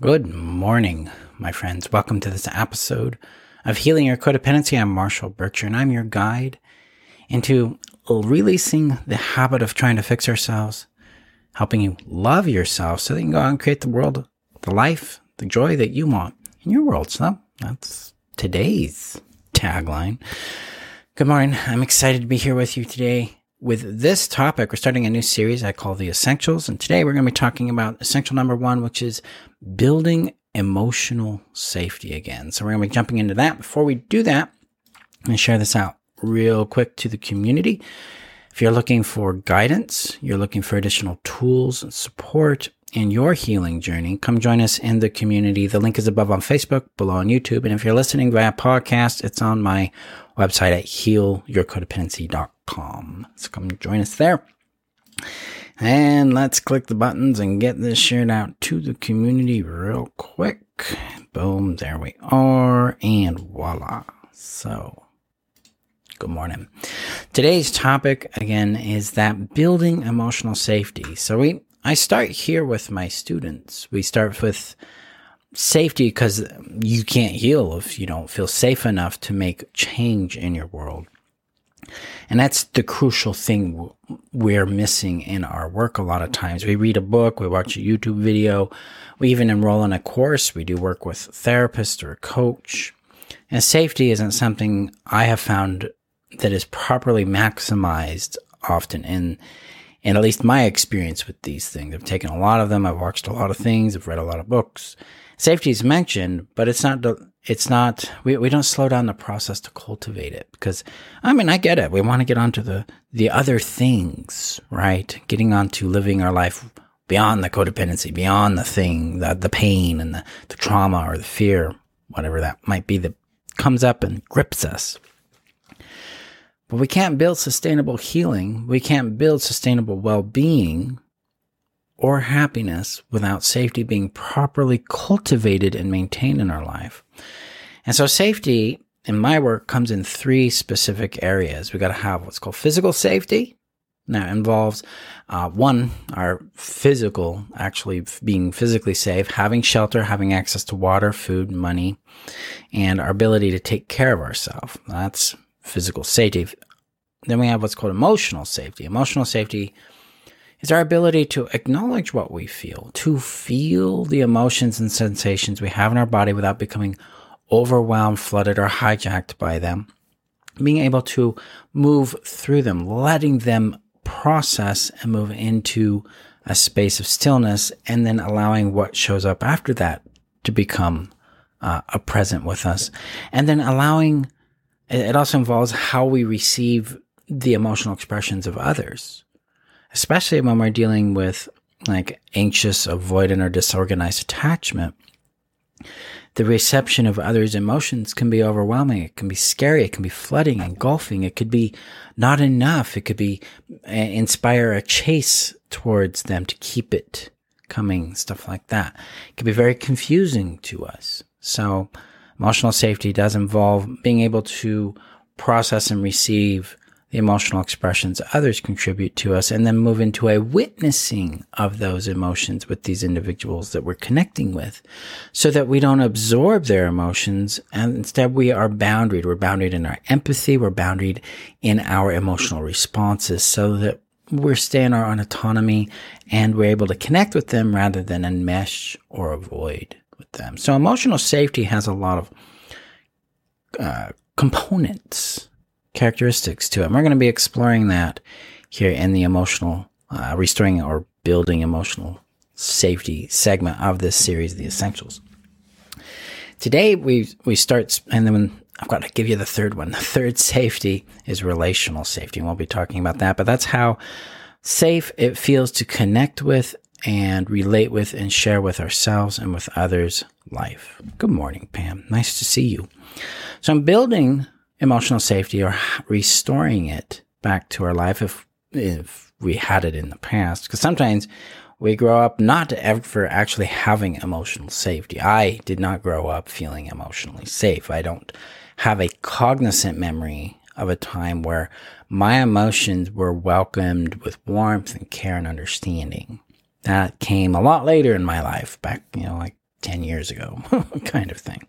Good morning, my friends. Welcome to this episode of Healing Your Codependency. I'm Marshall Burtcher, and I'm your guide into releasing the habit of trying to fix ourselves, helping you love yourself so that you can go out and create the world, the life, the joy that you want in your world. So that's today's tagline. Good morning. I'm excited to be here with you today with this topic, we're starting a new series I call The Essentials. And today we're going to be talking about essential number one, which is building emotional safety again. So we're going to be jumping into that. Before we do that, I'm going to share this out real quick to the community. If you're looking for guidance, you're looking for additional tools and support in your healing journey, come join us in the community. The link is above on Facebook, below on YouTube. And if you're listening via podcast, it's on my website at healyourcodependency.com com. So come join us there. And let's click the buttons and get this shared out to the community real quick. Boom, there we are. And voila. So, good morning. Today's topic again is that building emotional safety. So, we I start here with my students. We start with safety because you can't heal if you don't feel safe enough to make change in your world. And that's the crucial thing we're missing in our work a lot of times. We read a book, we watch a YouTube video, we even enroll in a course, we do work with a therapist or a coach. And safety isn't something I have found that is properly maximized often in in at least my experience with these things. I've taken a lot of them, I've watched a lot of things, I've read a lot of books. Safety is mentioned, but it's not it's not we, we don't slow down the process to cultivate it because i mean i get it we want to get onto the the other things right getting onto living our life beyond the codependency beyond the thing the, the pain and the, the trauma or the fear whatever that might be that comes up and grips us but we can't build sustainable healing we can't build sustainable well-being or happiness without safety being properly cultivated and maintained in our life. And so safety in my work comes in three specific areas. We got to have what's called physical safety. Now involves uh, one, our physical, actually being physically safe, having shelter, having access to water, food, money, and our ability to take care of ourselves. That's physical safety. Then we have what's called emotional safety. Emotional safety is our ability to acknowledge what we feel, to feel the emotions and sensations we have in our body without becoming overwhelmed, flooded, or hijacked by them. Being able to move through them, letting them process and move into a space of stillness, and then allowing what shows up after that to become uh, a present with us. And then allowing, it also involves how we receive the emotional expressions of others especially when we're dealing with like anxious, avoidant, or disorganized attachment. The reception of others' emotions can be overwhelming. It can be scary. It can be flooding, engulfing. It could be not enough. It could be uh, inspire a chase towards them to keep it coming, stuff like that. It can be very confusing to us. So emotional safety does involve being able to process and receive the emotional expressions others contribute to us, and then move into a witnessing of those emotions with these individuals that we're connecting with so that we don't absorb their emotions and instead we are boundaried. We're boundaried in our empathy. We're boundaried in our emotional responses so that we're staying our own autonomy and we're able to connect with them rather than enmesh or avoid with them. So emotional safety has a lot of uh, components characteristics to it. We're going to be exploring that here in the emotional, uh, restoring or building emotional safety segment of this series, The Essentials. Today we we start, and then I've got to give you the third one. The third safety is relational safety, and we'll be talking about that. But that's how safe it feels to connect with and relate with and share with ourselves and with others life. Good morning, Pam. Nice to see you. So I'm building emotional safety or restoring it back to our life if if we had it in the past because sometimes we grow up not ever actually having emotional safety. I did not grow up feeling emotionally safe. I don't have a cognizant memory of a time where my emotions were welcomed with warmth and care and understanding. That came a lot later in my life, back, you know, like 10 years ago, kind of thing.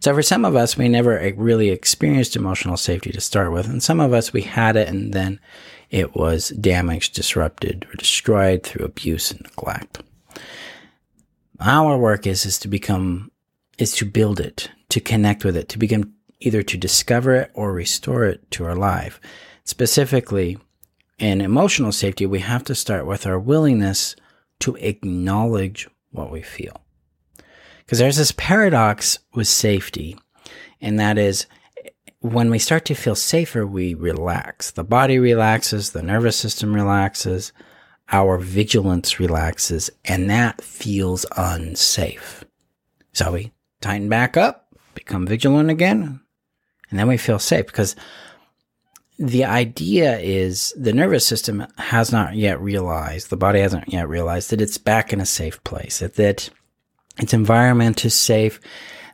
So for some of us, we never eh, really experienced emotional safety to start with. And some of us, we had it and then it was damaged, disrupted, or destroyed through abuse and neglect. Our work is, is to become, is to build it, to connect with it, to begin either to discover it or restore it to our life. Specifically, in emotional safety, we have to start with our willingness to acknowledge what we feel. Because there's this paradox with safety, and that is when we start to feel safer, we relax. The body relaxes, the nervous system relaxes, our vigilance relaxes, and that feels unsafe. So we tighten back up, become vigilant again, and then we feel safe because the idea is the nervous system has not yet realized, the body hasn't yet realized that it's back in a safe place, that, that its environment is safe,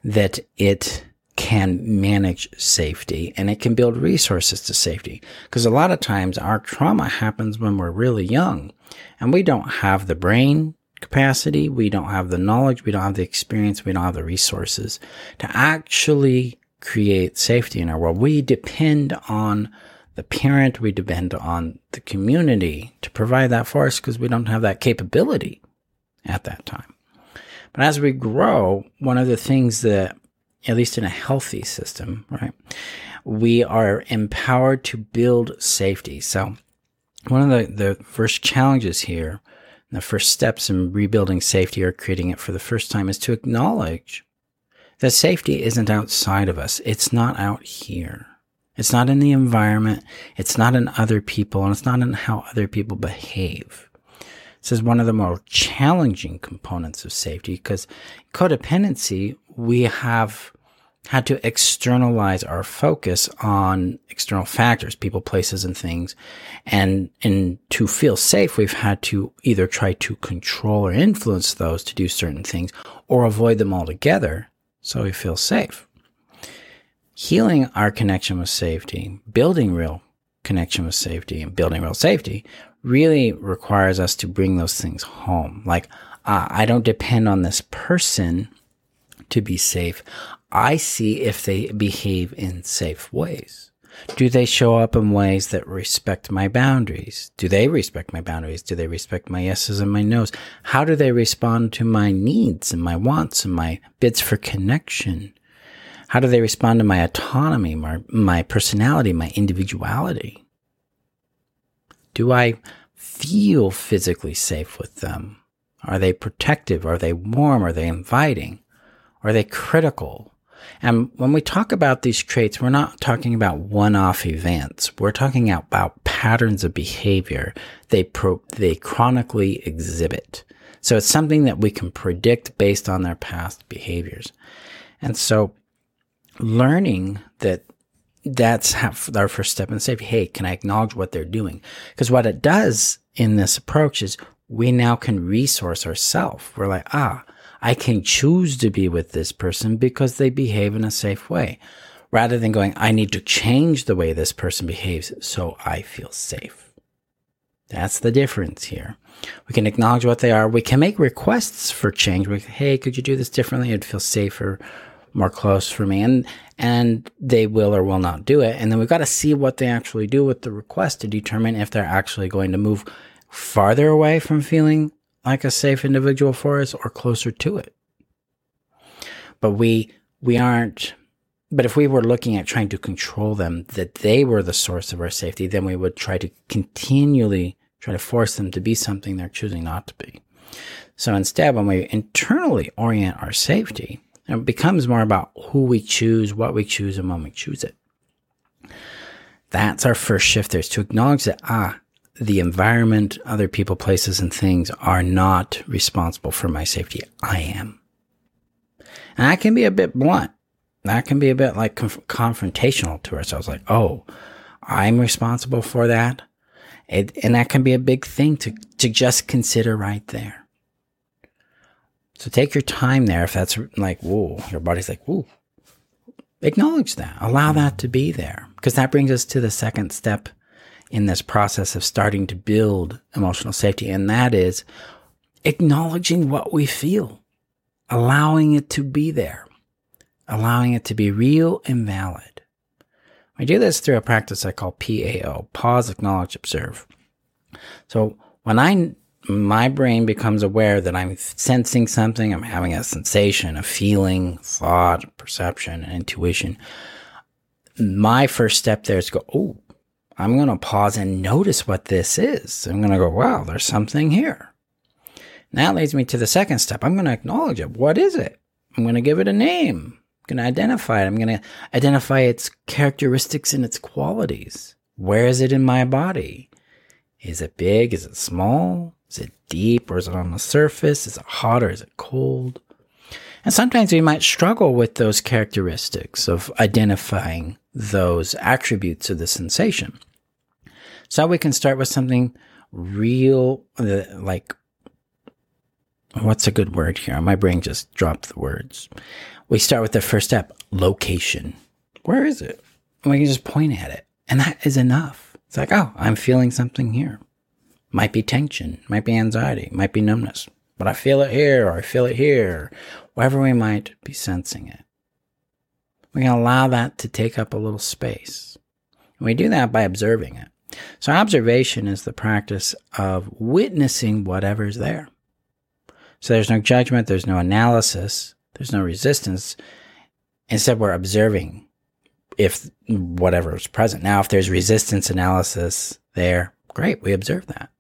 that it can manage safety and it can build resources to safety. Because a lot of times our trauma happens when we're really young and we don't have the brain capacity, we don't have the knowledge, we don't have the experience, we don't have the resources to actually create safety in our world. We depend on the parent, we depend on the community to provide that for us because we don't have that capability at that time. But as we grow, one of the things that, at least in a healthy system, right, we are empowered to build safety. So one of the, the first challenges here, the first steps in rebuilding safety or creating it for the first time is to acknowledge that safety isn't outside of us. It's not out here. It's not in the environment. It's not in other people and it's not in how other people behave. This is one of the more challenging components of safety because codependency, we have had to externalize our focus on external factors, people, places, and things. And, and to feel safe, we've had to either try to control or influence those to do certain things or avoid them altogether so we feel safe. Healing our connection with safety, building real connection with safety and building real safety really requires us to bring those things home. Like, uh, I don't depend on this person to be safe. I see if they behave in safe ways. Do they show up in ways that respect my boundaries? Do they respect my boundaries? Do they respect my yeses and my nos? How do they respond to my needs and my wants and my bids for connection? How do they respond to my autonomy, my, my personality, my individuality? Do I feel physically safe with them? Are they protective? Are they warm? Are they inviting? Are they critical? And when we talk about these traits, we're not talking about one-off events. We're talking about patterns of behavior they pro- they chronically exhibit. So it's something that we can predict based on their past behaviors. And so learning that that's our first step in safety. Hey, can I acknowledge what they're doing? Because what it does in this approach is we now can resource ourselves. We're like, ah, I can choose to be with this person because they behave in a safe way rather than going, I need to change the way this person behaves so I feel safe. That's the difference here. We can acknowledge what they are. We can make requests for change. We, hey, could you do this differently? It'd feel safer more close for me. And, and they will or will not do it. And then we've got to see what they actually do with the request to determine if they're actually going to move farther away from feeling like a safe individual for us or closer to it. But we, we aren't, but if we were looking at trying to control them, that they were the source of our safety, then we would try to continually try to force them to be something they're choosing not to be. So instead, when we internally orient our safety, it becomes more about who we choose, what we choose, and when we choose it. That's our first shift there is to acknowledge that, ah, the environment, other people, places, and things are not responsible for my safety. I am. And that can be a bit blunt. That can be a bit like conf- confrontational to ourselves. Like, oh, I'm responsible for that. It, and that can be a big thing to, to just consider right there. So take your time there. If that's like, whoa, your body's like, whoa, acknowledge that. Allow that to be there because that brings us to the second step in this process of starting to build emotional safety. And that is acknowledging what we feel. allowing it to be there, allowing it to be real and valid. I do this through a practice I call PAO, pause, acknowledge, observe. So when I my brain becomes aware that I'm sensing something, I'm having a sensation, a feeling, thought, perception, intuition. My first step there is to go, oh, I'm going to pause and notice what this is. I'm going to go, wow, there's something here. That leads me to the second step. I'm going to acknowledge it. What is it? I'm going to give it a name. I'm going to identify it. I'm going to identify its characteristics and its qualities. Where is it in my body? Is it big? Is it small? Is it deep or is it on the surface? Is it hot or is it cold? And sometimes we might struggle with those characteristics of identifying those attributes of the sensation. So we can start with something real, uh, like, what's a good word here? My brain just dropped the words. We start with the first step location. Where is it? And we can just point at it. And that is enough. It's like, oh, I'm feeling something here. Might be tension, might be anxiety, might be numbness, but I feel it here or I feel it here, wherever we might be sensing it. We can allow that to take up a little space. And we do that by observing it. So observation is the practice of witnessing whatever's there. So there's no judgment, there's no analysis, there's no resistance. Instead, we're observing if whatever is present. Now, if there's resistance analysis there, great, we observe that.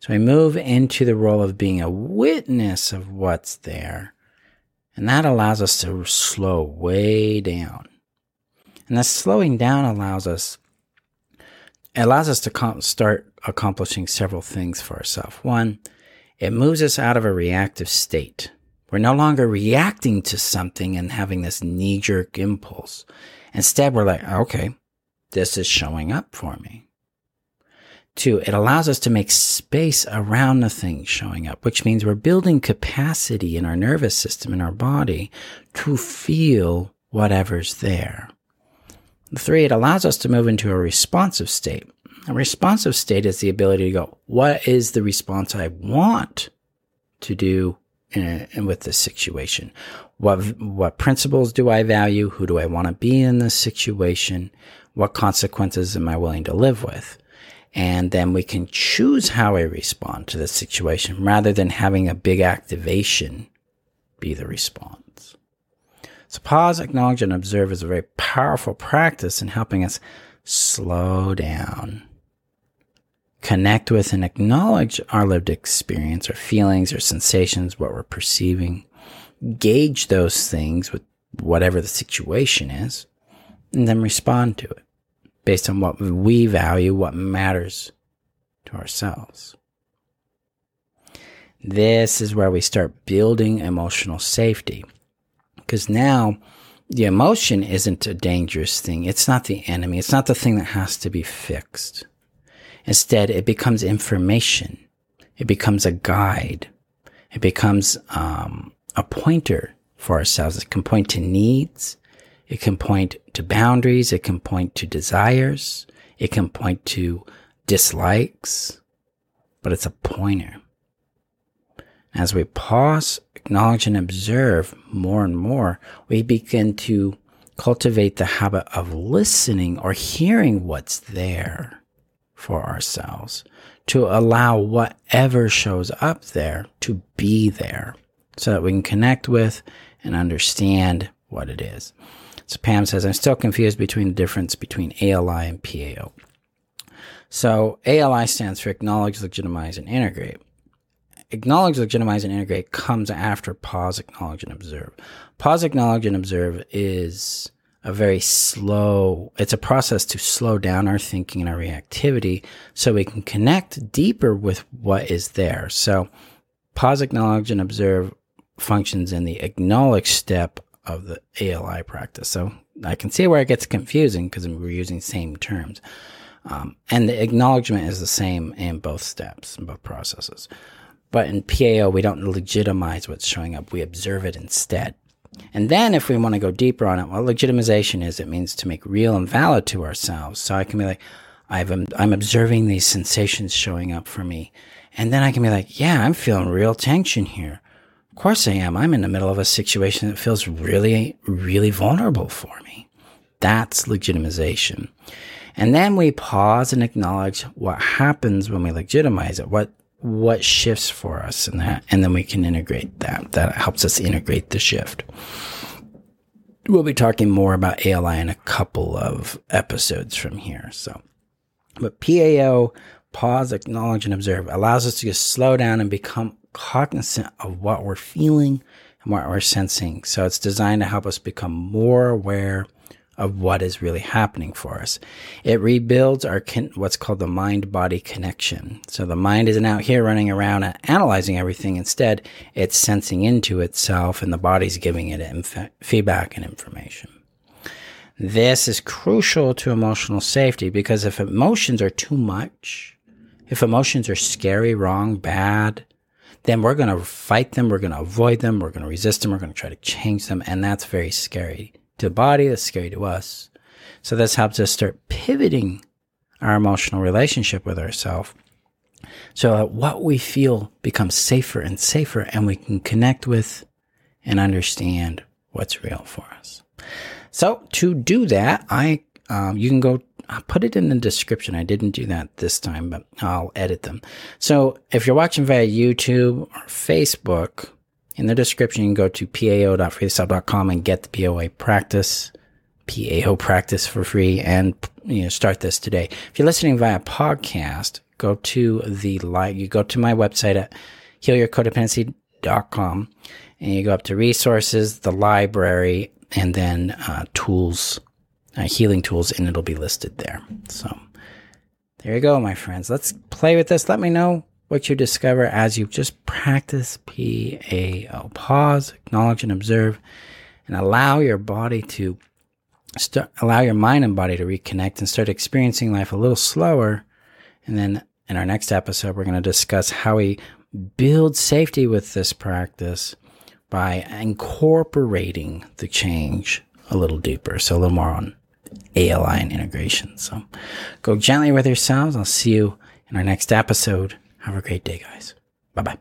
So we move into the role of being a witness of what's there. And that allows us to slow way down. And that slowing down allows us allows us to com- start accomplishing several things for ourselves. One, it moves us out of a reactive state. We're no longer reacting to something and having this knee jerk impulse. Instead, we're like, okay, this is showing up for me. Two, it allows us to make space around the thing showing up, which means we're building capacity in our nervous system, in our body, to feel whatever's there. Three, it allows us to move into a responsive state. A responsive state is the ability to go, what is the response I want to do in, in, with this situation? What, what principles do I value? Who do I want to be in this situation? What consequences am I willing to live with? And then we can choose how I respond to the situation rather than having a big activation be the response. So pause, acknowledge, and observe is a very powerful practice in helping us slow down, connect with and acknowledge our lived experience, our feelings, our sensations, what we're perceiving, gauge those things with whatever the situation is, and then respond to it based on what we value, what matters to ourselves. This is where we start building emotional safety. Because now the emotion isn't a dangerous thing. It's not the enemy. It's not the thing that has to be fixed. Instead, it becomes information. It becomes a guide. It becomes um, a pointer for ourselves. It can point to needs. It can point to boundaries. It can point to desires. It can point to dislikes, but it's a pointer. As we pause, acknowledge, and observe more and more, we begin to cultivate the habit of listening or hearing what's there for ourselves, to allow whatever shows up there to be there so that we can connect with and understand what it is. So Pam says, I'm still confused between the difference between ALI and PAO. So ALI stands for acknowledge, legitimize, and integrate. Acknowledge, legitimize, and integrate comes after pause, acknowledge, and observe. Pause, acknowledge, and observe is a very slow, it's a process to slow down our thinking and our reactivity so we can connect deeper with what is there. So pause, acknowledge, and observe functions in the acknowledge step of the ALI practice. So I can see where it gets confusing because we're using same terms. Um, and the acknowledgement is the same in both steps, in both processes. But in PAO, we don't legitimize what's showing up, we observe it instead. And then if we want to go deeper on it, what legitimization is, it means to make real and valid to ourselves. So I can be like, I've, I'm observing these sensations showing up for me. And then I can be like, yeah, I'm feeling real tension here. Of course I am. I'm in the middle of a situation that feels really, really vulnerable for me. That's legitimization. And then we pause and acknowledge what happens when we legitimize it, what what shifts for us in that, and then we can integrate that. That helps us integrate the shift. We'll be talking more about ALI in a couple of episodes from here. So, but PAO, pause, acknowledge, and observe allows us to just slow down and become cognizant of what we're feeling and what we're sensing. So it's designed to help us become more aware of what is really happening for us. It rebuilds our con- what's called the mind body connection. So the mind isn't out here running around analyzing everything. Instead, it's sensing into itself and the body's giving it inf- feedback and information. This is crucial to emotional safety because if emotions are too much, if emotions are scary, wrong, bad, then we're going to fight them. We're going to avoid them. We're going to resist them. We're going to try to change them. And that's very scary to the body, that's scary to us. So this helps us start pivoting our emotional relationship with ourselves so that what we feel becomes safer and safer and we can connect with and understand what's real for us. So to do that, I um, you can go I'll put it in the description. I didn't do that this time, but I'll edit them. So if you're watching via YouTube or Facebook, in the description, you can go to pao.freestyle.com and get the POA practice, PAO practice for free and you know, start this today. If you're listening via podcast, go to the live, you go to my website at healyourcodependency.com and you go up to resources, the library, and then uh, tools, uh, healing tools, and it'll be listed there. So there you go, my friends. Let's play with this. Let me know what you discover as you just practice PAO. Pause, acknowledge, and observe, and allow your body to start, allow your mind and body to reconnect and start experiencing life a little slower. And then in our next episode, we're going to discuss how we build safety with this practice by incorporating the change a little deeper. So a little more on ALI and integration. So go gently with yourselves. I'll see you in our next episode. Have a great day, guys. Bye bye.